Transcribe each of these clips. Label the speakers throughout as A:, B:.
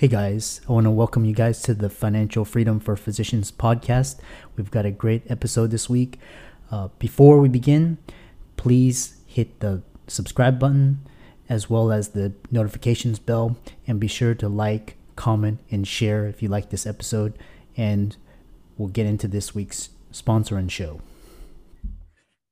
A: Hey guys, I want to welcome you guys to the Financial Freedom for Physicians podcast. We've got a great episode this week. Uh, before we begin, please hit the subscribe button as well as the notifications bell and be sure to like, comment, and share if you like this episode. And we'll get into this week's sponsor and show.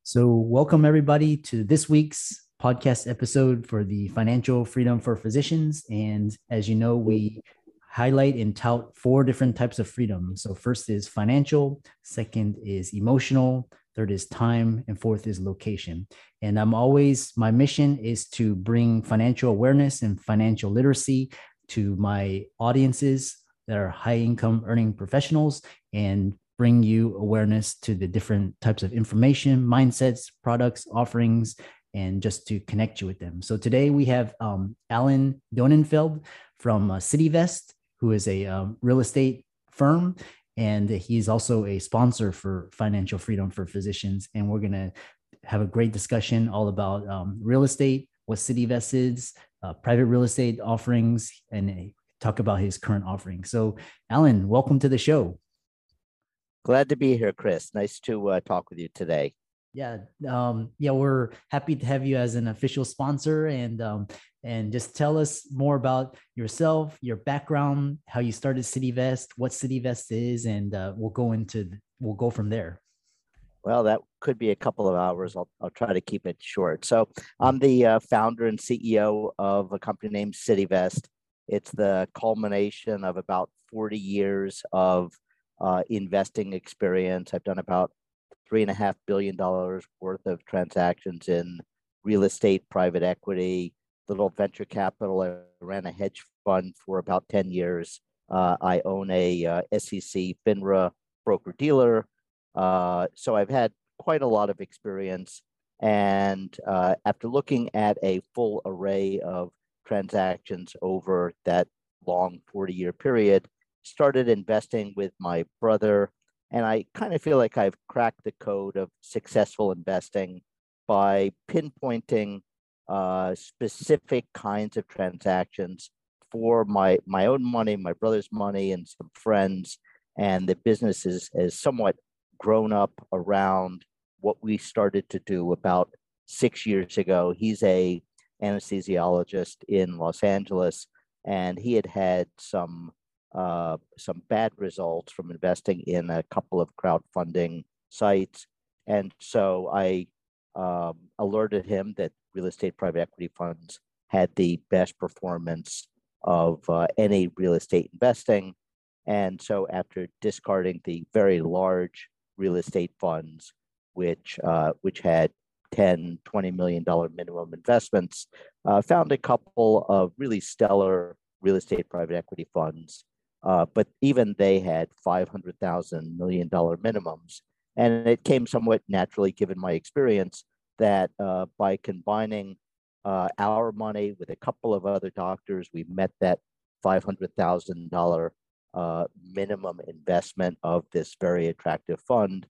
A: So, welcome everybody to this week's podcast episode for the Financial Freedom for Physicians. And as you know, we highlight and tout four different types of freedom. So, first is financial, second is emotional, third is time, and fourth is location. And I'm always, my mission is to bring financial awareness and financial literacy to my audiences that are high income earning professionals and bring you awareness to the different types of information, mindsets, products, offerings, and just to connect you with them. So today we have um, Alan Donenfeld from uh, CityVest, who is a um, real estate firm, and he's also a sponsor for Financial Freedom for Physicians. And we're gonna have a great discussion all about um, real estate, what CityVest is, uh, private real estate offerings, and talk about his current offering. So, Alan, welcome to the show.
B: Glad to be here, Chris. Nice to uh, talk with you today
A: yeah um yeah we're happy to have you as an official sponsor and um and just tell us more about yourself your background how you started CityVest what CityVest is and uh, we'll go into we'll go from there.
B: Well that could be a couple of hours. I'll, I'll try to keep it short. So i'm the uh, founder and ceo of a company named CityVest it's the culmination of about 40 years of uh, investing experience. I've done about three and a half billion dollars worth of transactions in real estate, private equity, little venture capital. I ran a hedge fund for about 10 years. Uh, I own a uh, SEC FINRA broker dealer. Uh, so I've had quite a lot of experience. And uh, after looking at a full array of transactions over that long 40 year period, started investing with my brother and I kind of feel like I've cracked the code of successful investing by pinpointing uh, specific kinds of transactions for my my own money, my brother's money, and some friends. And the business is, is somewhat grown up around what we started to do about six years ago. He's a anesthesiologist in Los Angeles, and he had had some uh, some bad results from investing in a couple of crowdfunding sites. And so I um, alerted him that real estate private equity funds had the best performance of uh, any real estate investing. And so after discarding the very large real estate funds, which, uh, which had 10, 20 million dollar minimum investments, uh, found a couple of really stellar real estate private equity funds uh, but even they had $500,000 million minimums. And it came somewhat naturally, given my experience, that uh, by combining uh, our money with a couple of other doctors, we met that $500,000 uh, minimum investment of this very attractive fund.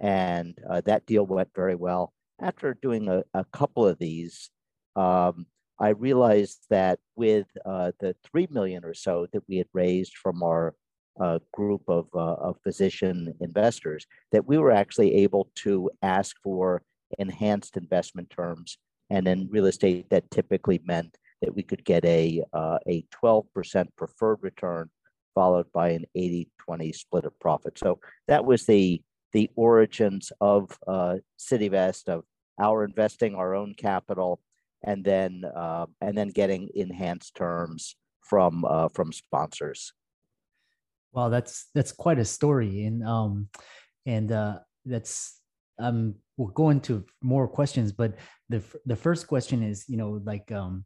B: And uh, that deal went very well. After doing a, a couple of these, um, I realized that with uh, the three million or so that we had raised from our uh, group of, uh, of physician investors, that we were actually able to ask for enhanced investment terms. And in real estate, that typically meant that we could get a, uh, a 12% preferred return followed by an 80 20 split of profit. So that was the, the origins of uh, CityVest, of our investing our own capital and then uh, and then getting enhanced terms from uh, from sponsors.
A: Wow, that's that's quite a story, and um, and uh, that's um, we'll go into more questions, but the the first question is, you know, like um,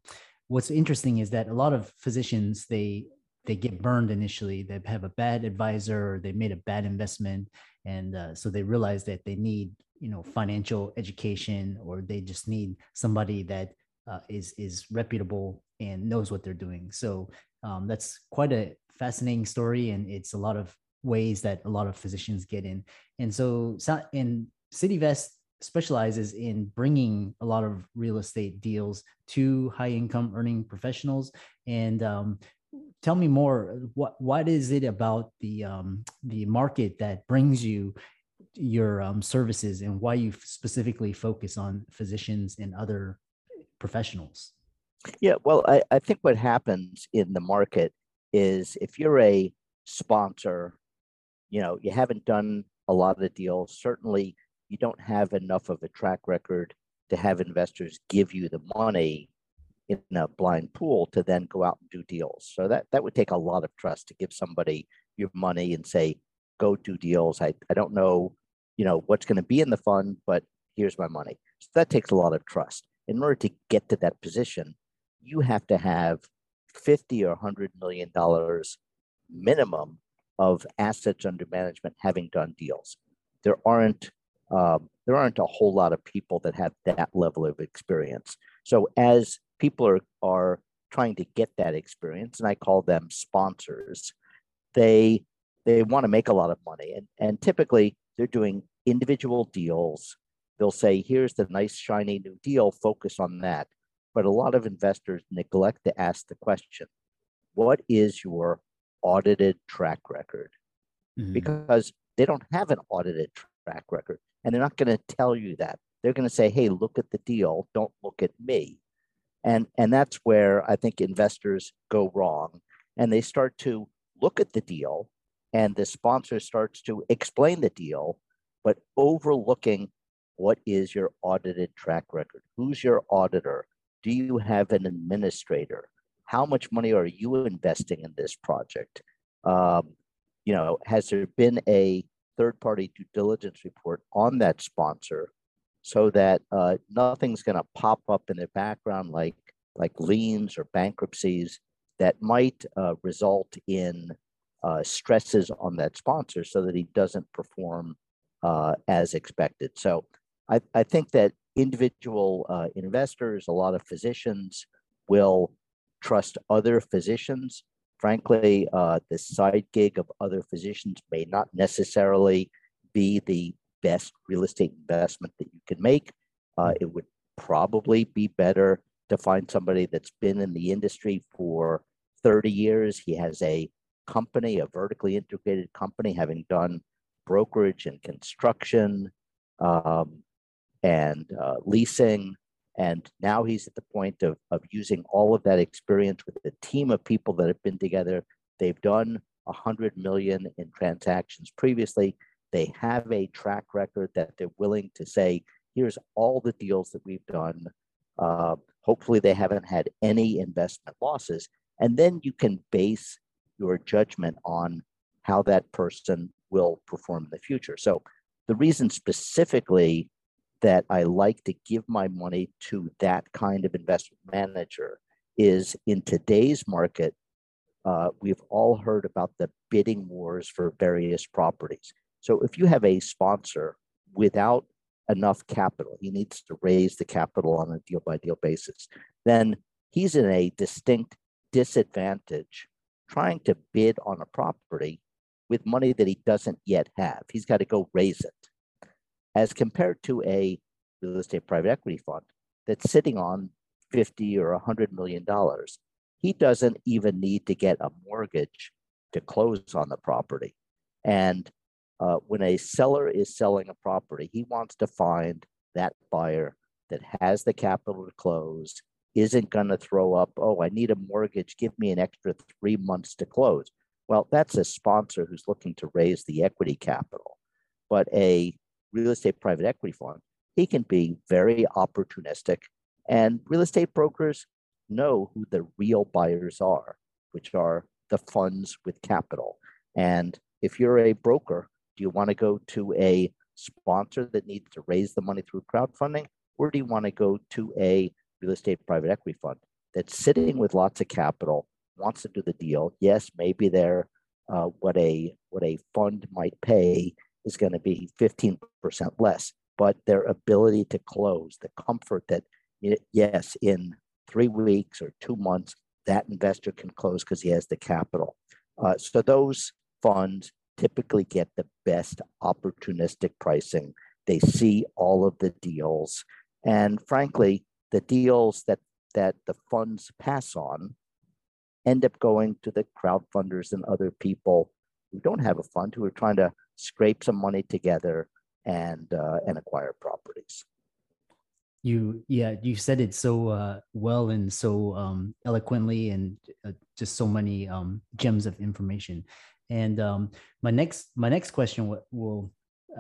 A: what's interesting is that a lot of physicians they they get burned initially. They have a bad advisor, or they made a bad investment, and uh, so they realize that they need you know financial education, or they just need somebody that uh, is is reputable and knows what they're doing. So um, that's quite a fascinating story, and it's a lot of ways that a lot of physicians get in. And so, in CityVest specializes in bringing a lot of real estate deals to high income earning professionals. And um, tell me more. What what is it about the um, the market that brings you your um, services, and why you specifically focus on physicians and other professionals?
B: Yeah, well, I, I think what happens in the market is if you're a sponsor, you know, you haven't done a lot of deals. Certainly, you don't have enough of a track record to have investors give you the money in a blind pool to then go out and do deals. So that that would take a lot of trust to give somebody your money and say, go do deals. I, I don't know, you know, what's going to be in the fund, but here's my money. So that takes a lot of trust. In order to get to that position, you have to have 50 or 100 million dollars minimum of assets under management having done deals. There aren't um, there aren't a whole lot of people that have that level of experience. So as people are are trying to get that experience, and I call them sponsors, they they want to make a lot of money, and and typically they're doing individual deals. They'll say, "Here's the nice shiny new deal. Focus on that." But a lot of investors neglect to ask the question, "What is your audited track record?" Mm-hmm. Because they don't have an audited track record. And they're not going to tell you that. They're going to say, hey, look at the deal, don't look at me. And, and that's where I think investors go wrong. And they start to look at the deal, and the sponsor starts to explain the deal, but overlooking what is your audited track record? Who's your auditor? Do you have an administrator? How much money are you investing in this project? Um, you know, has there been a third party due diligence report on that sponsor so that uh, nothing's going to pop up in the background like like liens or bankruptcies that might uh, result in uh, stresses on that sponsor so that he doesn't perform uh, as expected. So I, I think that individual uh, investors, a lot of physicians will trust other physicians frankly, uh, the side gig of other physicians may not necessarily be the best real estate investment that you can make. Uh, it would probably be better to find somebody that's been in the industry for 30 years. He has a company, a vertically integrated company, having done brokerage and construction um, and uh, leasing and now he's at the point of, of using all of that experience with a team of people that have been together. They've done 100 million in transactions previously. They have a track record that they're willing to say, here's all the deals that we've done. Uh, hopefully, they haven't had any investment losses. And then you can base your judgment on how that person will perform in the future. So, the reason specifically that I like to give my money to that kind of investment manager is in today's market, uh, we've all heard about the bidding wars for various properties. So if you have a sponsor without enough capital, he needs to raise the capital on a deal by deal basis, then he's in a distinct disadvantage trying to bid on a property with money that he doesn't yet have. He's got to go raise it as compared to a real estate private equity fund that's sitting on 50 or 100 million dollars. He doesn't even need to get a mortgage to close on the property. And uh, when a seller is selling a property he wants to find that buyer that has the capital to close isn't going to throw up oh i need a mortgage give me an extra three months to close. Well that's a sponsor who's looking to raise the equity capital. But a real estate private equity fund, he can be very opportunistic. And real estate brokers know who the real buyers are, which are the funds with capital. And if you're a broker, do you want to go to a sponsor that needs to raise the money through crowdfunding? Or do you want to go to a real estate private equity fund that's sitting with lots of capital, wants to do the deal? Yes, maybe they're uh, what a what a fund might pay is going to be 15% less, but their ability to close, the comfort that yes, in three weeks or two months, that investor can close because he has the capital. Uh, so those funds typically get the best opportunistic pricing. They see all of the deals. And frankly, the deals that, that the funds pass on end up going to the crowdfunders and other people who don't have a fund who are trying to scrape some money together and uh, and acquire properties.
A: You yeah you said it so uh, well and so um, eloquently and uh, just so many um, gems of information. And um, my next my next question will, will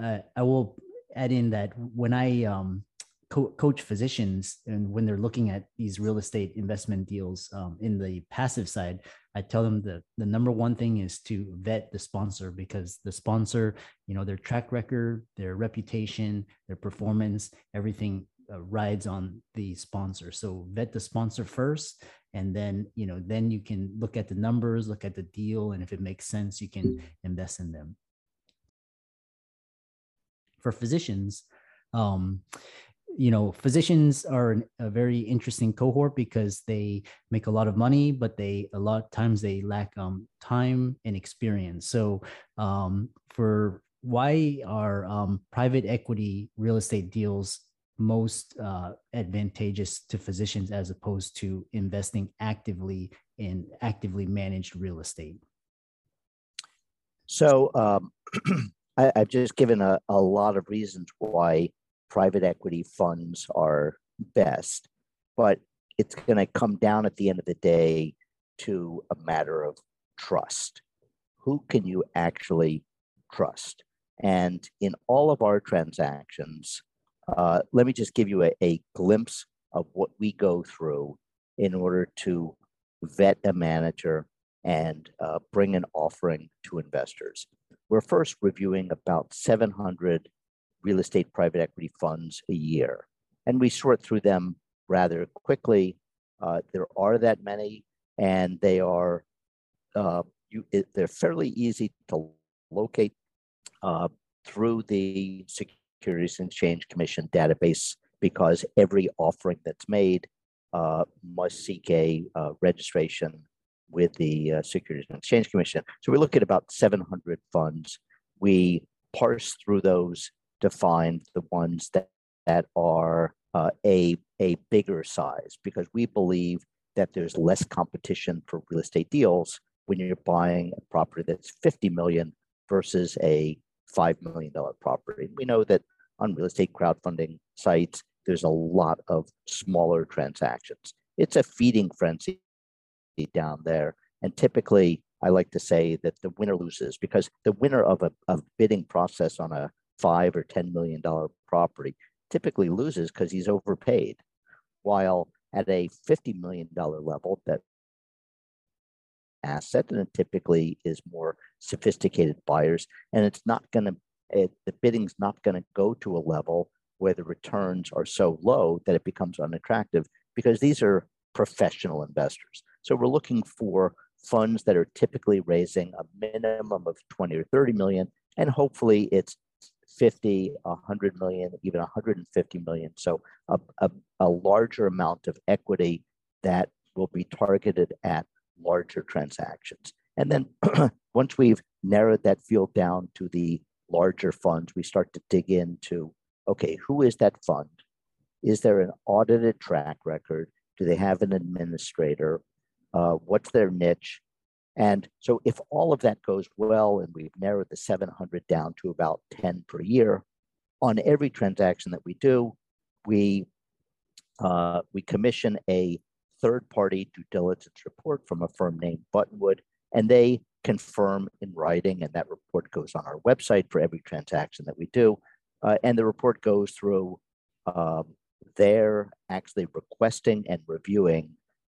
A: uh, I will add in that when I um, co- coach physicians and when they're looking at these real estate investment deals um, in the passive side, I tell them that the number one thing is to vet the sponsor because the sponsor, you know, their track record, their reputation, their performance, everything uh, rides on the sponsor. So vet the sponsor first, and then you know then you can look at the numbers, look at the deal, and if it makes sense, you can invest in them. For physicians, um, you know, physicians are a very interesting cohort because they make a lot of money, but they a lot of times they lack um, time and experience. So um, for why are um, private equity real estate deals most uh, advantageous to physicians as opposed to investing actively in actively managed real estate?
B: So um, I, have just given a, a lot of reasons why private equity funds are best, but it's going to come down at the end of the day to a matter of trust. Who can you actually trust? And in all of our transactions, uh, let me just give you a, a glimpse of what we go through in order to vet a manager and uh, bring an offering to investors. We're first reviewing about 700 real estate private equity funds a year, and we sort through them rather quickly. Uh, there are that many, and they are uh, you, it, they're fairly easy to locate uh, through the Securities and Exchange Commission database because every offering that's made uh, must seek a uh, registration with the uh, Securities and Exchange Commission. So we look at about 700 funds. We parse through those to find the ones that, that are uh, a, a bigger size because we believe that there's less competition for real estate deals when you're buying a property that's 50 million versus a $5 million property. We know that on real estate crowdfunding sites, there's a lot of smaller transactions. It's a feeding frenzy down there. And typically, I like to say that the winner loses because the winner of a of bidding process on a five or ten million dollar property typically loses because he's overpaid. While at a fifty million dollar level, that asset and it typically is more sophisticated buyers and it's not going to the bidding's not going to go to a level where the returns are so low that it becomes unattractive because these are professional investors so we're looking for funds that are typically raising a minimum of 20 or 30 million and hopefully it's 50 100 million even 150 million so a, a, a larger amount of equity that will be targeted at larger transactions. And then once we've narrowed that field down to the larger funds, we start to dig into okay, who is that fund? Is there an audited track record? Do they have an administrator? Uh, what's their niche? And so, if all of that goes well, and we've narrowed the 700 down to about 10 per year, on every transaction that we do, we uh, we commission a third party due diligence report from a firm named Buttonwood, and they confirm in writing, and that report goes on our website for every transaction that we do. Uh, and the report goes through um, their actually requesting and reviewing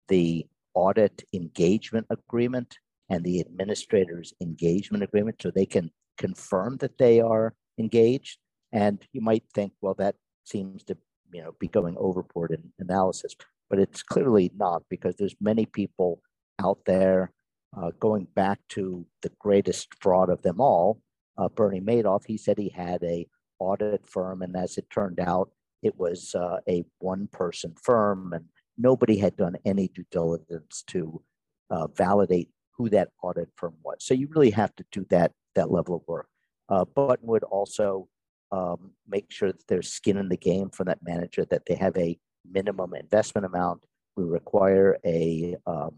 B: the audit engagement agreement and the administrator's engagement agreement so they can confirm that they are engaged And you might think, well, that seems to you know be going overboard in analysis, but it's clearly not because there's many people out there uh, going back to the greatest fraud of them all, uh, Bernie Madoff. He said he had a audit firm, and as it turned out, it was uh, a one-person firm, and nobody had done any due diligence to uh, validate who that audit firm was. So you really have to do that that level of work. Uh, Buttonwood also um, make sure that there's skin in the game for that manager, that they have a minimum investment amount. We require a um,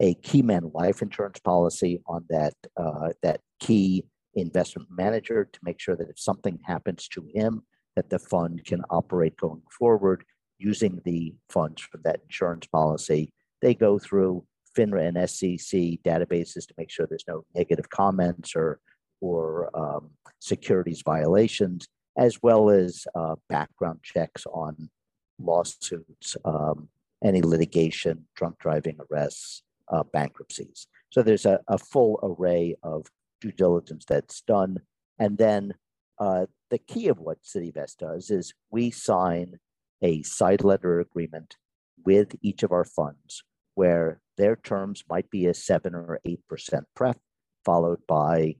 B: a key man life insurance policy on that uh, that key investment manager to make sure that if something happens to him, that the fund can operate going forward using the funds from that insurance policy. They go through FINRA and SEC databases to make sure there's no negative comments or or um, securities violations, as well as uh, background checks on lawsuits, um, any litigation, drunk driving arrests, uh, bankruptcies. So there's a, a, full array of due diligence that's done. And then uh, the key of what CityVest does is we sign a side letter agreement with each of our funds where their terms might be a 7 or 8% pref, followed by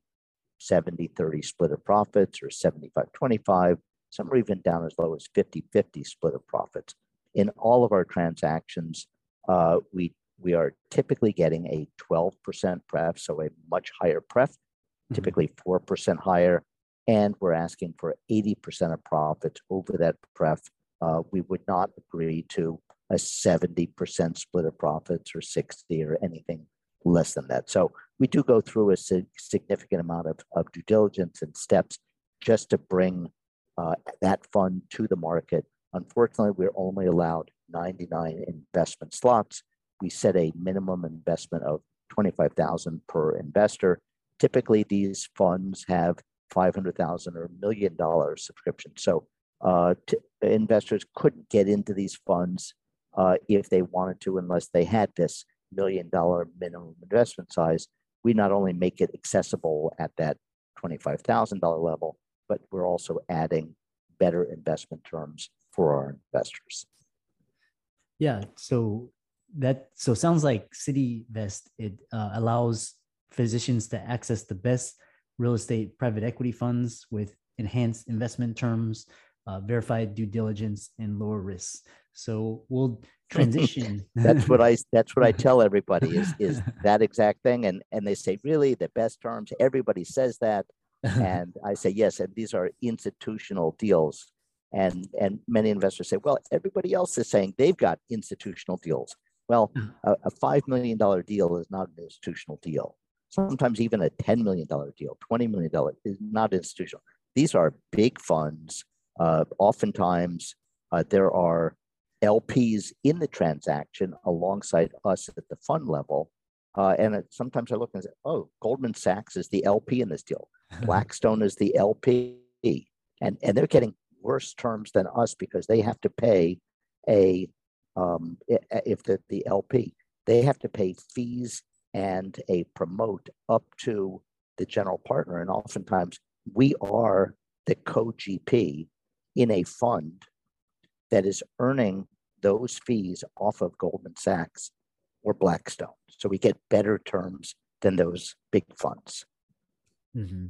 B: 70 30 split of profits or 75 25. Some are even down as low as 50 50 split of profits. In all of our transactions, uh, we we are typically getting a 12% pref, so a much higher pref, mm-hmm. typically 4% higher, and we're asking for 80% of profits over that pref. Uh, we would not agree to a 70% split of profits or 60 or anything less than that. So we do go through a significant amount of, of due diligence and steps just to bring uh, that fund to the market. Unfortunately, we're only allowed 99 investment slots. We set a minimum investment of 25,000 per investor. Typically, these funds have 500,000 or million dollar subscription. So uh, t- investors couldn't get into these funds uh, if they wanted to unless they had this million dollar minimum investment size, we not only make it accessible at that $25,000 level, but we're also adding better investment terms for our investors.
A: Yeah, so that so sounds like CityVest it uh, allows physicians to access the best real estate private equity funds with enhanced investment terms, uh, verified due diligence, and lower risks. So we'll transition.
B: that's what I that's what I tell everybody is is that exact thing. And and they say, really, the best terms, everybody says that. and I say, yes, and these are institutional deals. And and many investors say, well, everybody else is saying they've got institutional deals. Well, uh-huh. a, a five million dollar deal is not an institutional deal. Sometimes even a ten million dollar deal, twenty million dollar is not institutional. These are big funds. Uh, oftentimes, uh, there are LPs in the transaction alongside us at the fund level. Uh, and it, sometimes I look and say, oh, Goldman Sachs is the LP in this deal. Blackstone is the LP. And, and they're getting worse terms than us because they have to pay a, um, if the, the LP, they have to pay fees and a promote up to the general partner. And oftentimes we are the co GP in a fund that is earning those fees off of Goldman Sachs or Blackstone. So we get better terms than those big funds.
A: Mm-hmm.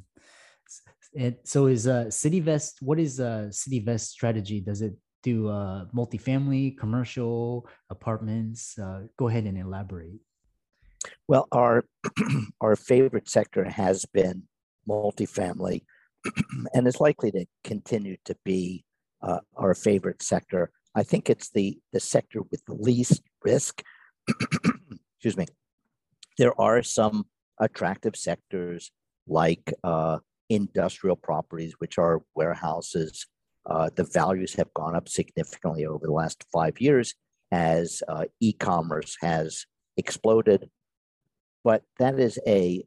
A: And so is uh, CityVest, what is a CityVest strategy? Does it do uh, multifamily, commercial, apartments? Uh, go ahead and elaborate.
B: Well, our our favorite sector has been multifamily, and is likely to continue to be uh, our favorite sector. I think it's the the sector with the least risk. Excuse me. There are some attractive sectors like uh, industrial properties, which are warehouses. Uh, the values have gone up significantly over the last five years as uh, e-commerce has exploded. But that is a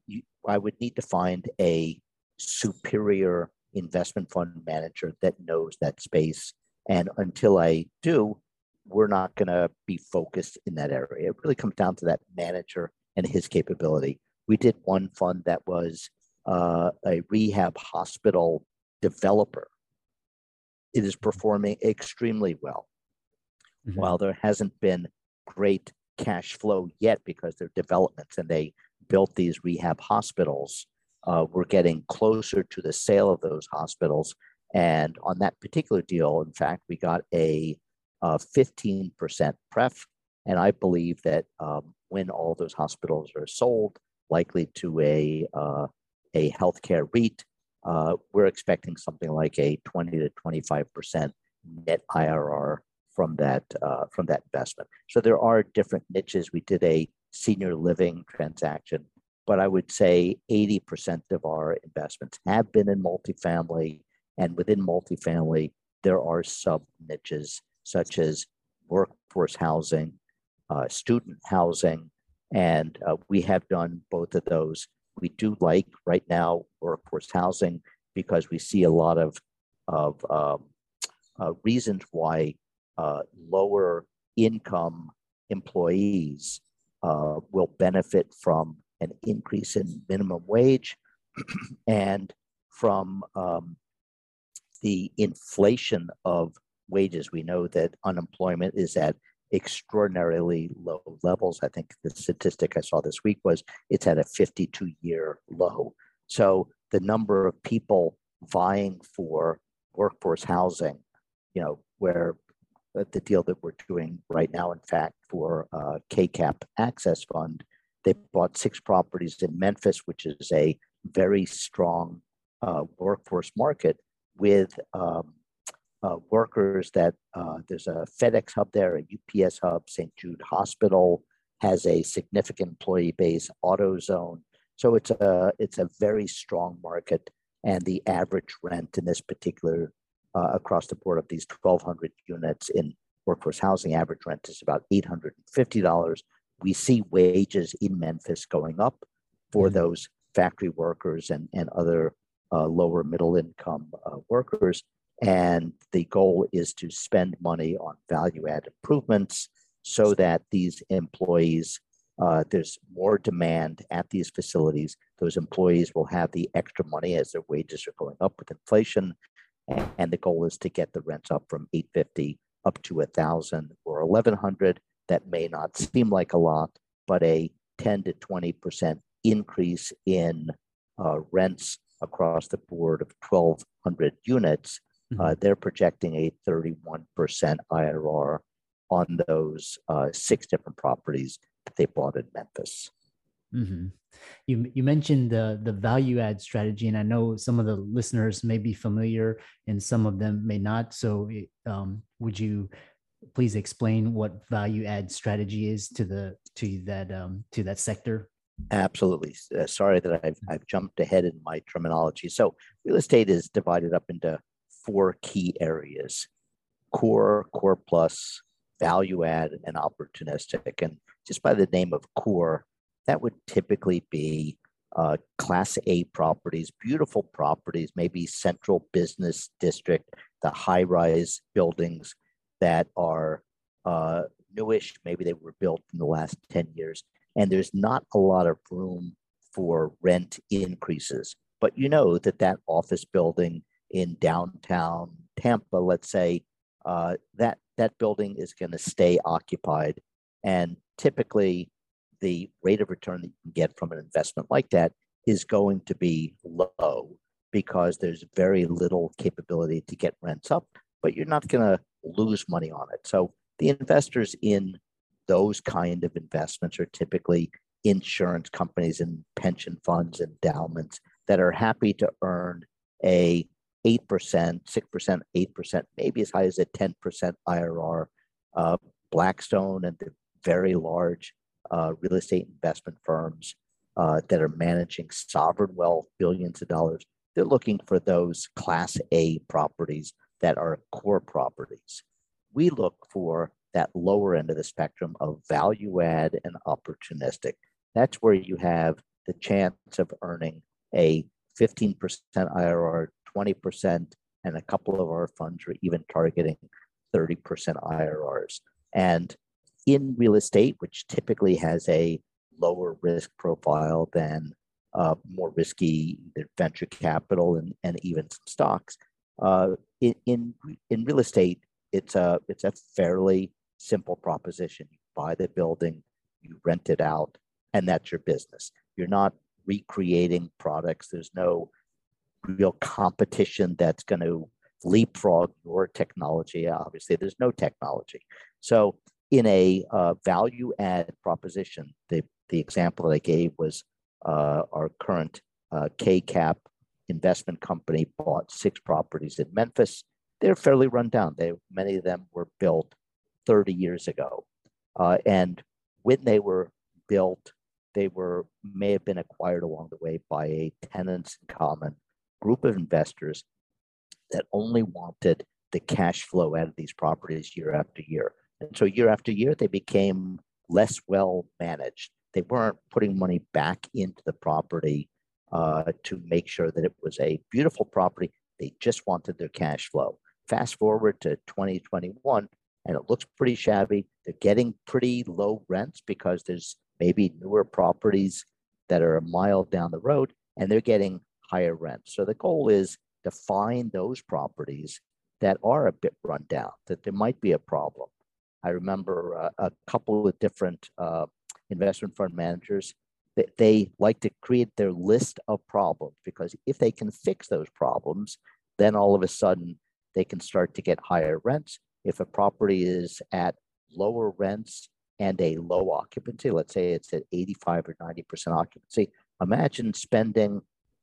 B: I would need to find a superior investment fund manager that knows that space. And until I do, we're not going to be focused in that area. It really comes down to that manager and his capability. We did one fund that was uh, a rehab hospital developer. it is performing extremely well. Mm-hmm. While there hasn't been great cash flow yet because they're developments and they built these rehab hospitals, uh, we're getting closer to the sale of those hospitals. And on that particular deal, in fact, we got a, a 15% pref. And I believe that um, when all those hospitals are sold, likely to a, uh, a healthcare REIT, uh, we're expecting something like a 20 to 25% net IRR from that uh, from that investment. So there are different niches. We did a senior living transaction, but I would say 80% of our investments have been in multifamily, and within multifamily, there are sub niches such as workforce housing, uh, student housing, and uh, we have done both of those. We do like right now workforce housing because we see a lot of of um, uh, reasons why uh, lower income employees uh, will benefit from an increase in minimum wage and from um, the inflation of wages. We know that unemployment is at extraordinarily low levels. I think the statistic I saw this week was it's at a 52 year low. So the number of people vying for workforce housing, you know, where the deal that we're doing right now, in fact, for uh, KCAP Access Fund, they bought six properties in Memphis, which is a very strong uh, workforce market with um, uh, workers that uh, there's a FedEx hub there, a UPS hub, St. Jude Hospital has a significant employee base, AutoZone. So it's a it's a very strong market, and the average rent in this particular uh, across the board of these 1,200 units in workforce housing, average rent is about $850. We see wages in Memphis going up for mm-hmm. those factory workers and, and other uh, lower middle income uh, workers. And the goal is to spend money on value add improvements so that these employees, uh, there's more demand at these facilities. Those employees will have the extra money as their wages are going up with inflation and the goal is to get the rents up from 850 up to 1000 or 1100 that may not seem like a lot but a 10 to 20% increase in uh, rents across the board of 1200 units uh, mm-hmm. they're projecting a 31% irr on those uh, six different properties that they bought in memphis
A: mm-hmm. You you mentioned the the value add strategy, and I know some of the listeners may be familiar, and some of them may not. So, um, would you please explain what value add strategy is to the to that um, to that sector?
B: Absolutely. Uh, sorry that I've I've jumped ahead in my terminology. So, real estate is divided up into four key areas: core, core plus, value add, and opportunistic. And just by the name of core, that would typically be uh, class A properties, beautiful properties, maybe central business district, the high rise buildings that are uh, newish, maybe they were built in the last 10 years, and there's not a lot of room for rent increases. But you know that that office building in downtown Tampa, let's say, uh, that that building is going to stay occupied, and typically the rate of return that you can get from an investment like that is going to be low because there's very little capability to get rents up, but you're not going to lose money on it. So the investors in those kind of investments are typically insurance companies and pension funds, endowments that are happy to earn a 8%, 6%, 8%, maybe as high as a 10% IRR. Uh, Blackstone and the very large uh, real estate investment firms uh, that are managing sovereign wealth, billions of dollars. They're looking for those class A properties that are core properties. We look for that lower end of the spectrum of value add and opportunistic. That's where you have the chance of earning a 15% IRR, 20%, and a couple of our funds are even targeting 30% IRRs. And in real estate, which typically has a lower risk profile than uh, more risky venture capital and, and even some stocks, Uh, in, in in real estate, it's a it's a fairly simple proposition. You buy the building, you rent it out, and that's your business. You're not recreating products. There's no real competition that's going to leapfrog your technology. Obviously, there's no technology. So, in a uh, value add proposition, the, the example that I gave was uh, our current uh, KCAP investment company bought six properties in Memphis. They're fairly run down. They, many of them were built 30 years ago. Uh, and when they were built, they were may have been acquired along the way by a tenants in common group of investors that only wanted the cash flow out of these properties year after year. And so year after year, they became less well managed. They weren't putting money back into the property uh, to make sure that it was a beautiful property. They just wanted their cash flow. Fast forward to 2021, and it looks pretty shabby. They're getting pretty low rents because there's maybe newer properties that are a mile down the road, and they're getting higher rents. So the goal is to find those properties that are a bit run down, that there might be a problem. I remember uh, a couple of different uh, investment fund managers they like to create their list of problems because if they can fix those problems, then all of a sudden they can start to get higher rents. If a property is at lower rents and a low occupancy, let's say it's at 85 or 90% occupancy, imagine spending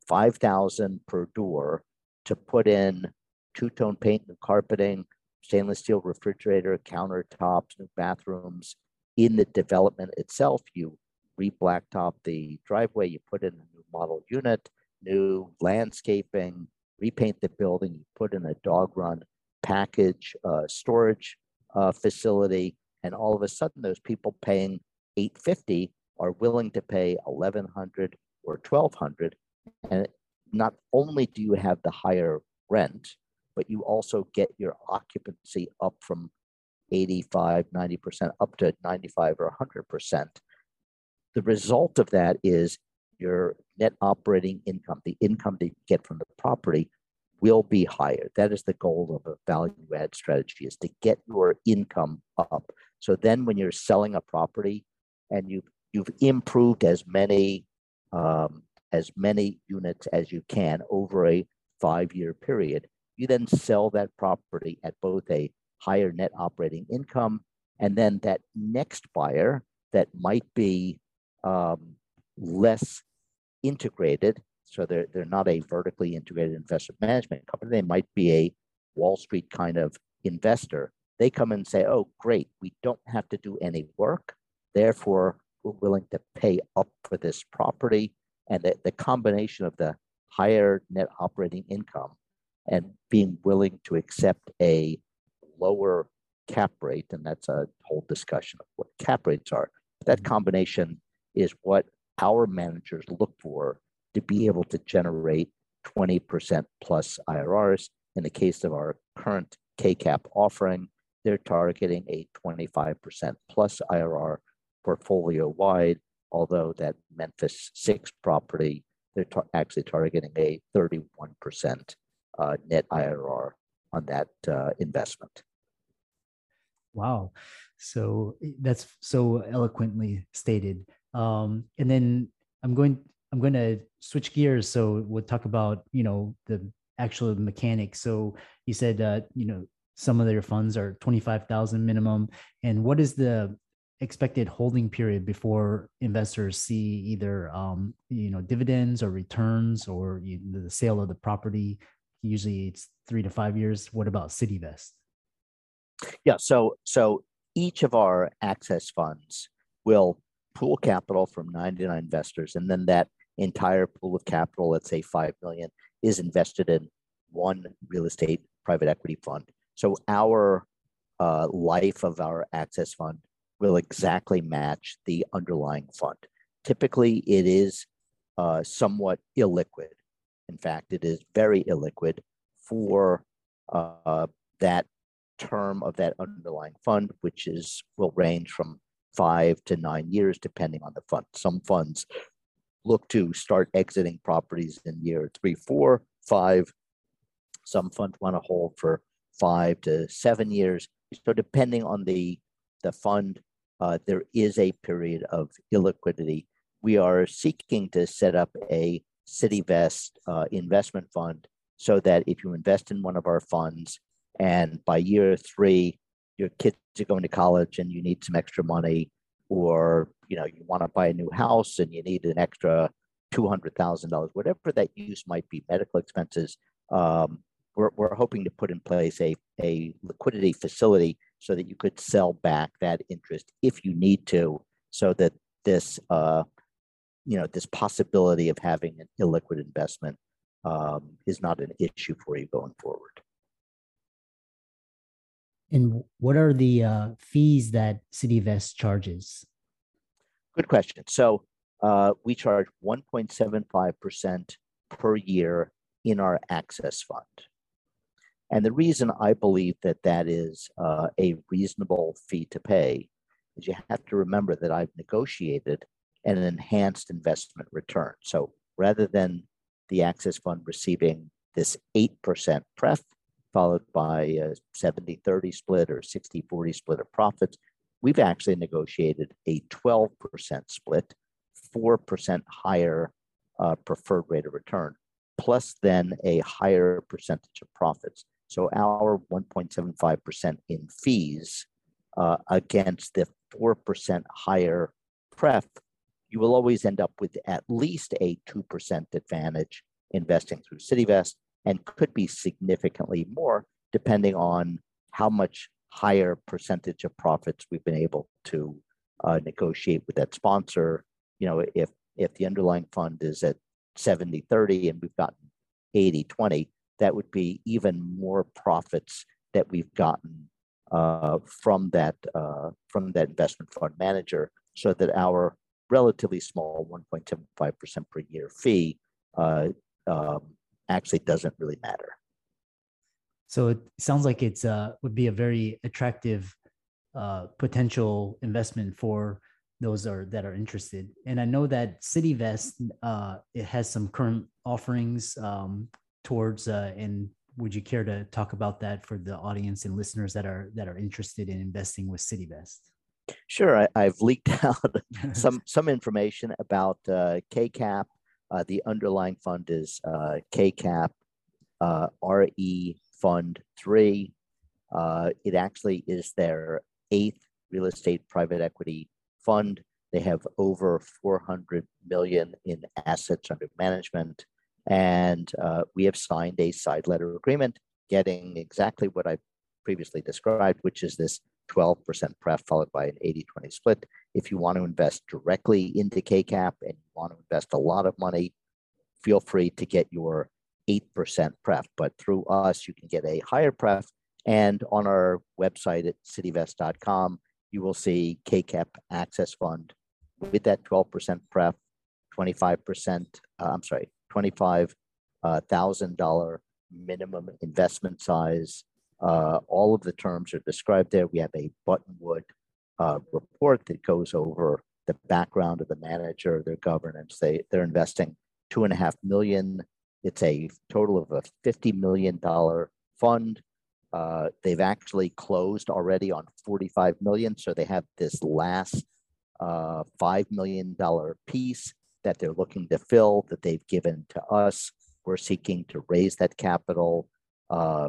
B: 5000 per door to put in two-tone paint and carpeting, stainless steel refrigerator, countertops, new bathrooms. In the development itself, you re-blacktop the driveway, you put in a new model unit, new landscaping, repaint the building, you put in a dog run package uh, storage uh, facility, and all of a sudden those people paying 850 are willing to pay 1100 or 1200 and not only do you have the higher rent, but you also get your occupancy up from 85, 90% up to 95 or 100%. The result of that is your net operating income, the income that you get from the property, will be higher. That is the goal of a value add strategy is to get your income up. So then when you're selling a property and you've, you've improved as many um, as many units as you can over a five year period. You then sell that property at both a higher net operating income and then that next buyer that might be um, less integrated. So they're, they're not a vertically integrated investment management company. They might be a Wall Street kind of investor. They come and say, oh, great, we don't have to do any work. Therefore, we're willing to pay up for this property and the, the combination of the higher net operating income and being willing to accept a lower cap rate, and that's a whole discussion of what cap rates are. That mm-hmm. combination is what our managers look for to be able to generate 20% plus IRRs. In the case of our current KCAP offering, they're targeting a 25% plus IRR portfolio wide although that Memphis 6 property, they're tar- actually targeting a 31% uh, net IRR on that uh, investment.
A: Wow. So that's so eloquently stated. Um, and then I'm going I'm going to switch gears. So we'll talk about you know the actual mechanics. So you said uh, you know some of their funds are twenty five thousand minimum, and what is the expected holding period before investors see either um, you know dividends or returns or you, the sale of the property usually it's three to five years what about cityvest
B: yeah so so each of our access funds will pool capital from 99 investors and then that entire pool of capital let's say 5 million is invested in one real estate private equity fund so our uh, life of our access fund will exactly match the underlying fund. Typically, it is uh, somewhat illiquid. In fact, it is very illiquid for uh, that term of that underlying fund, which is will range from five to nine years, depending on the fund. Some funds look to start exiting properties in year three, four, five. Some funds want to hold for five to seven years. So depending on the the fund, uh, there is a period of illiquidity. We are seeking to set up a CityVest uh, investment fund so that if you invest in one of our funds and by year three, your kids are going to college and you need some extra money, or you know you want to buy a new house and you need an extra two hundred thousand dollars, whatever that use might be, medical expenses. Um, we're, we're hoping to put in place a, a liquidity facility so that you could sell back that interest if you need to, so that this uh, you know this possibility of having an illiquid investment um, is not an issue for you going forward.
A: And what are the uh, fees that CityVest charges?
B: Good question. So uh, we charge 1.75% per year in our access fund. And the reason I believe that that is uh, a reasonable fee to pay is you have to remember that I've negotiated an enhanced investment return. So rather than the access fund receiving this 8% pref, followed by a 70 30 split or 60 40 split of profits, we've actually negotiated a 12% split, 4% higher uh, preferred rate of return, plus then a higher percentage of profits. So our 1.75% in fees uh, against the 4% higher pref, you will always end up with at least a 2% advantage investing through CityVest and could be significantly more depending on how much higher percentage of profits we've been able to uh, negotiate with that sponsor. You know, if if the underlying fund is at 70 30 and we've gotten 80 20, that would be even more profits that we've gotten uh, from that uh, from that investment fund manager, so that our relatively small 1.75% per year fee uh, um, actually doesn't really matter.
A: So it sounds like it's uh, would be a very attractive uh, potential investment for those are that are interested. And I know that CityVest uh, it has some current offerings um, towards uh, and would you care to talk about that for the audience and listeners that are that are interested in investing with CityVest?
B: Sure, I, have leaked out some some information about uh, KCAP. Uh, the underlying fund is uh, KCAP uh, RE Fund Three. Uh, it actually is their eighth real estate private equity fund. They have over 400 million in assets under management. And uh, we have signed a side letter agreement getting exactly what I previously described, which is this 12% pref followed by an 80 20 split. If you want to invest directly into KCAP and you want to invest a lot of money, feel free to get your 8% pref. But through us, you can get a higher pref. And on our website at cityvest.com, you will see KCAP Access Fund with that 12% pref, 25%, uh, I'm sorry, $25,000 uh, minimum investment size. Uh, all of the terms are described there. We have a Buttonwood uh, report that goes over the background of the manager, their governance. They they're investing two and a half million. It's a total of a fifty million dollar fund. Uh, they've actually closed already on 45 million, so they have this last uh, five million dollar piece that they're looking to fill that they've given to us. We're seeking to raise that capital uh,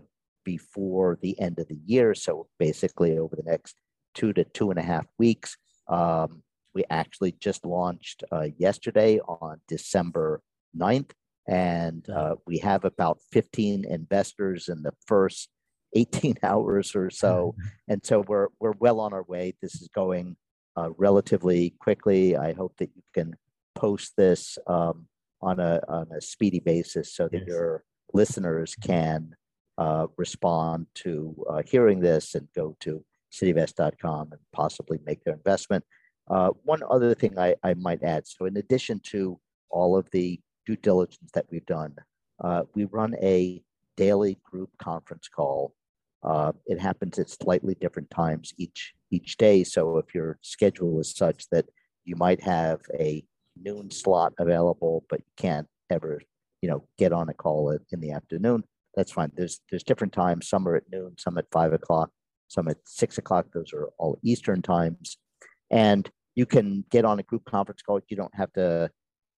B: before the end of the year. So basically, over the next two to two and a half weeks, um, we actually just launched uh, yesterday on December 9th. And uh, we have about 15 investors in the first 18 hours or so. And so we're, we're well on our way. This is going uh, relatively quickly. I hope that you can post this um, on a on a speedy basis so that yes. your listeners can uh, respond to uh, hearing this and go to cityvest.com and possibly make their investment. Uh, one other thing I, I might add so, in addition to all of the due diligence that we've done, uh, we run a daily group conference call. Uh, it happens at slightly different times each each day. So, if your schedule is such that you might have a noon slot available, but you can't ever, you know, get on a call in the afternoon. That's fine. There's there's different times. Some are at noon, some at five o'clock, some at six o'clock. Those are all Eastern times, and you can get on a group conference call. You don't have to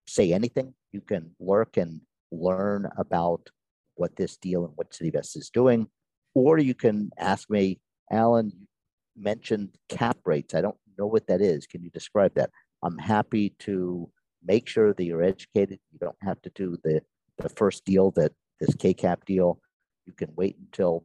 B: say anything. You can work and learn about what this deal and what CityVest is doing, or you can ask me, Alan. You mentioned cap rates. I don't know what that is. Can you describe that? I'm happy to make sure that you're educated. You don't have to do the the first deal that this KCAP deal. You can wait until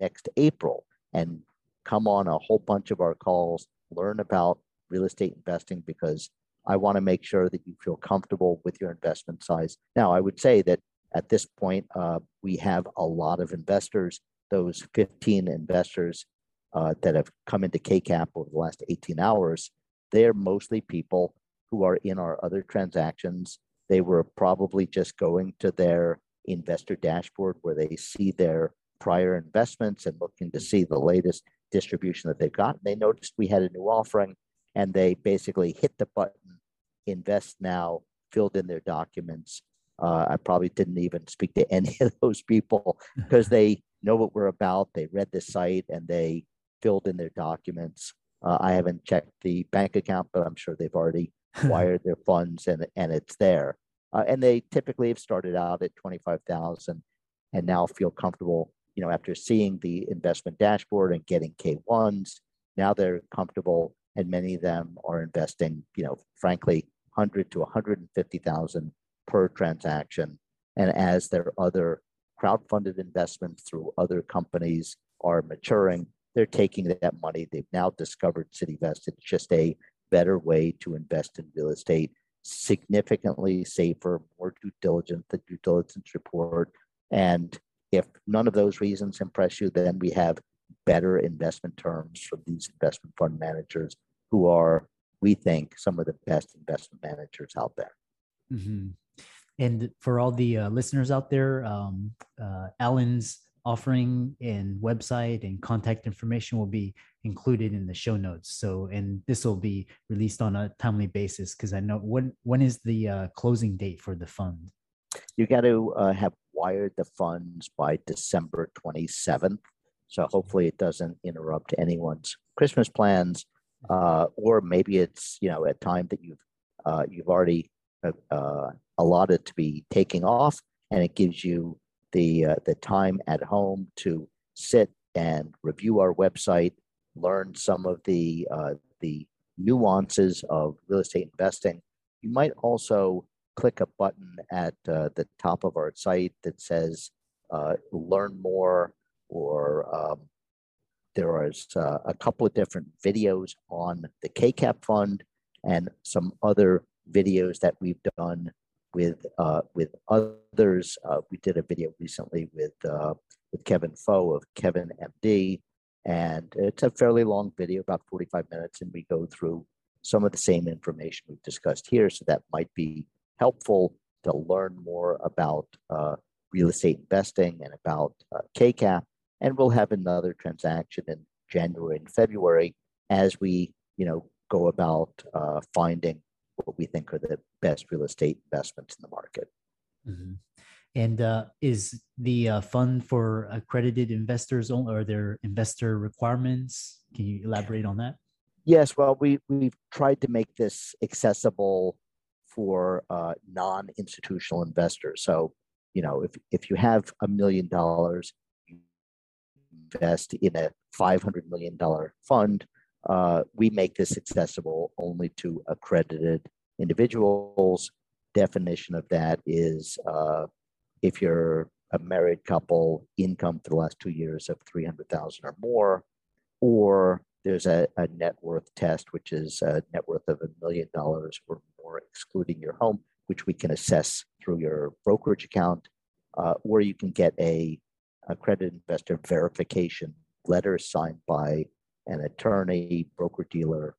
B: next April and come on a whole bunch of our calls, learn about real estate investing because I want to make sure that you feel comfortable with your investment size. Now, I would say that at this point, uh, we have a lot of investors. Those 15 investors uh, that have come into KCAP over the last 18 hours, they're mostly people who are in our other transactions. They were probably just going to their investor dashboard where they see their prior investments and looking to see the latest distribution that they've got. They noticed we had a new offering and they basically hit the button, invest now, filled in their documents. Uh, I probably didn't even speak to any of those people because they know what we're about. They read the site and they filled in their documents. Uh, I haven't checked the bank account, but I'm sure they've already wired their funds and, and it's there. Uh, and they typically have started out at 25,000 and now feel comfortable, you know, after seeing the investment dashboard and getting K1s, now they're comfortable and many of them are investing, you know, frankly, 100 to 150,000 per transaction. And as their other crowd-funded investments through other companies are maturing, they're taking that money. They've now discovered CityVest. It's just a better way to invest in real estate significantly safer, more due diligence, the due diligence report. And if none of those reasons impress you, then we have better investment terms from these investment fund managers who are, we think, some of the best investment managers out there.
A: Mm-hmm. And for all the uh, listeners out there, um, uh, Alan's offering and website and contact information will be included in the show notes. So, and this will be released on a timely basis because I know when when is the uh, closing date for the fund?
B: You got to uh, have wired the funds by December 27th. So hopefully it doesn't interrupt anyone's Christmas plans, uh, or maybe it's you know a time that you've uh, you've already uh, uh, allotted to be taking off, and it gives you the uh, the time at home to sit and review our website, learn some of the uh, the nuances of real estate investing. You might also click a button at uh, the top of our site that says uh, "Learn More," or um, there is uh, a couple of different videos on the KCAP fund and some other videos that we've done with uh, with others. Uh, we did a video recently with uh, with Kevin Pho of Kevin MD, and it's a fairly long video, about 45 minutes, and we go through some of the same information we've discussed here. So that might be helpful to learn more about uh, real estate investing and about uh, KCAP. And we'll have another transaction in January and February as we, you know, go about uh, finding what we think are the best real estate investments in the market.
A: Mm-hmm. And uh, is the uh, fund for accredited investors only, are there investor requirements? Can you elaborate on that?
B: Yes, well, we, we've tried to make this accessible for uh, non-institutional investors. So, you know, if, if you have a million dollars, invest in a $500 million fund, uh, we make this accessible only to accredited individuals. Definition of that is uh, if you're a married couple, income for the last two years of 300,000 or more, or there's a, a, net worth test, which is a net worth of a million dollars or more, excluding your home, which we can assess through your brokerage account, uh, or you can get a accredited investor verification letter signed by an attorney, broker dealer,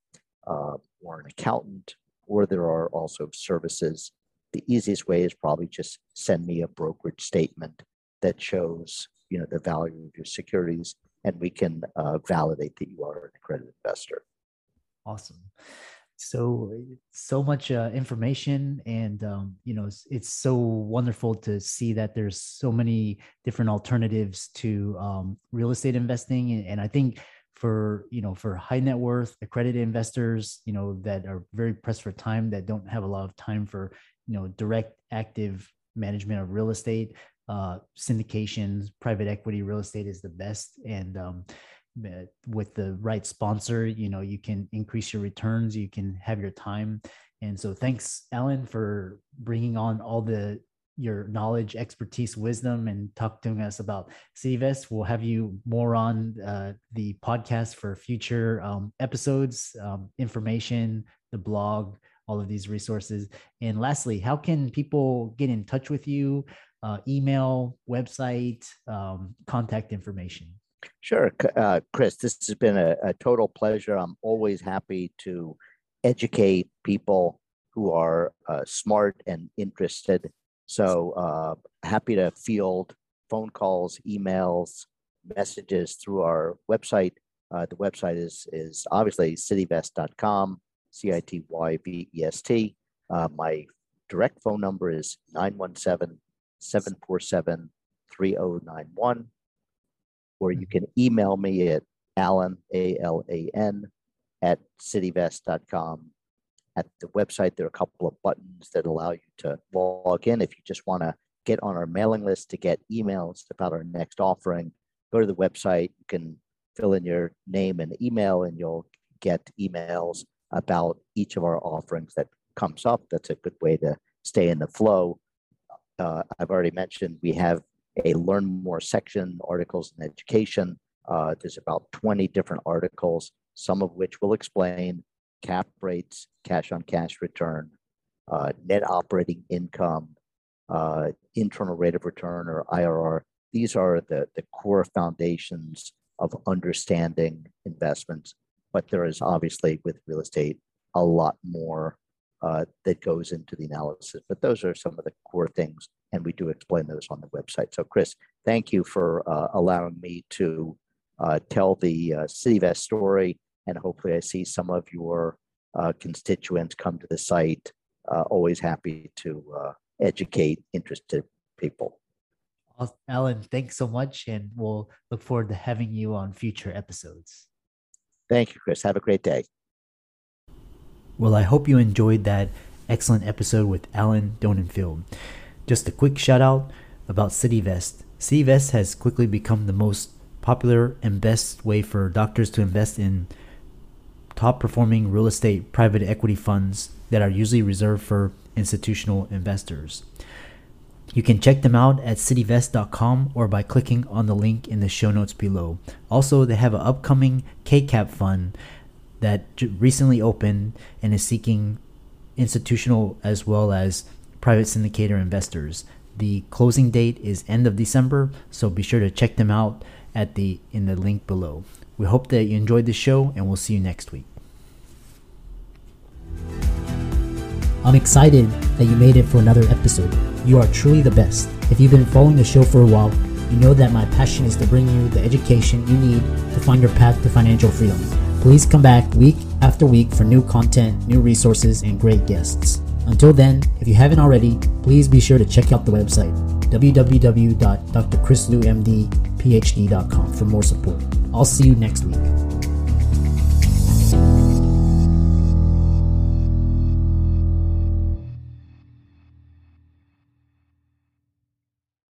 B: uh, or an accountant, or there are also services. The easiest way is probably just send me a brokerage statement that shows you know the value of your securities, and we can uh, validate that you are an accredited investor.
A: Awesome. so so much uh, information and um, you know it's, it's, so wonderful to see that there's so many different alternatives to um, real estate investing and, and, i think for you know for high net worth accredited investors you know that are very pressed for time that don't have a lot of time for you know direct active management of real estate uh, syndications private equity real estate is the best. And um, with the right sponsor you know you can increase your returns you can have your time. And so thanks alan for bringing on all the your knowledge expertise wisdom and talk to us about CityVest we'll have you more on uh, the podcast for future um, episodes um, information the blog all of these resources and lastly how can people get in touch with you uh, email website um, contact information
B: Sure, uh, Chris, this has been a, a, total pleasure. I'm always happy to educate people who are uh, smart and interested. So uh, happy to field phone calls, emails, messages through our website. Uh, the website is, is obviously cityvest.com, C I T Y V E S T. Uh, my direct phone number is 917 747 3091 or you can email me at Alan, A L A N, at cityvest.com. At the website, there are a couple of buttons that allow you to log in. If you just want to get on our mailing list to get emails about our next offering, go to the website. You can fill in your name and email, and you'll get emails about each of our offerings that comes up. That's a good way to stay in the flow. Uh, I've already mentioned we have a learn more section, articles in education. Uh, there's about 20 different articles, some of which will explain cap rates, cash on cash return, uh, net operating income, uh, internal rate of return or IRR. These are the, the core foundations of understanding investments. But there is obviously with real estate a lot more uh, that goes into the analysis. But those are some of the core things, and we do explain those on the website. So, Chris, thank you for uh, allowing me to uh, tell the uh, CityVest story, and hopefully, I see some of your uh, constituents come to the site. Uh, always happy to educate interested people.
A: Alan, thanks so much, and we'll look forward to having you on future episodes.
B: Thank you, Chris. Have a great day.
A: Well, I hope you enjoyed that excellent episode with Alan Donenfeld. Just a quick shout out about CityVest. CityVest has quickly become the most popular and best way for doctors to invest in top performing real estate private equity funds that are usually reserved for institutional investors. You can check them out at cityvest.com or by clicking on the link in the show notes below. Also, they have an upcoming KCAP fund that recently opened and is seeking institutional as well as private syndicator investors. The closing date is end of December, so be sure to check them out at the in the link below. We hope that you enjoyed the show and we'll see you next week. I'm excited that you made it for another episode. You are truly the best. If you've been following the show for a while, you know that my passion is to bring you the education you need to find your path to financial freedom. Please come back week after week for new content, new resources, and great guests. Until then, if you haven't already, please be sure to check out the website www.drchrisloomdphd.com for more support. I'll see you next week.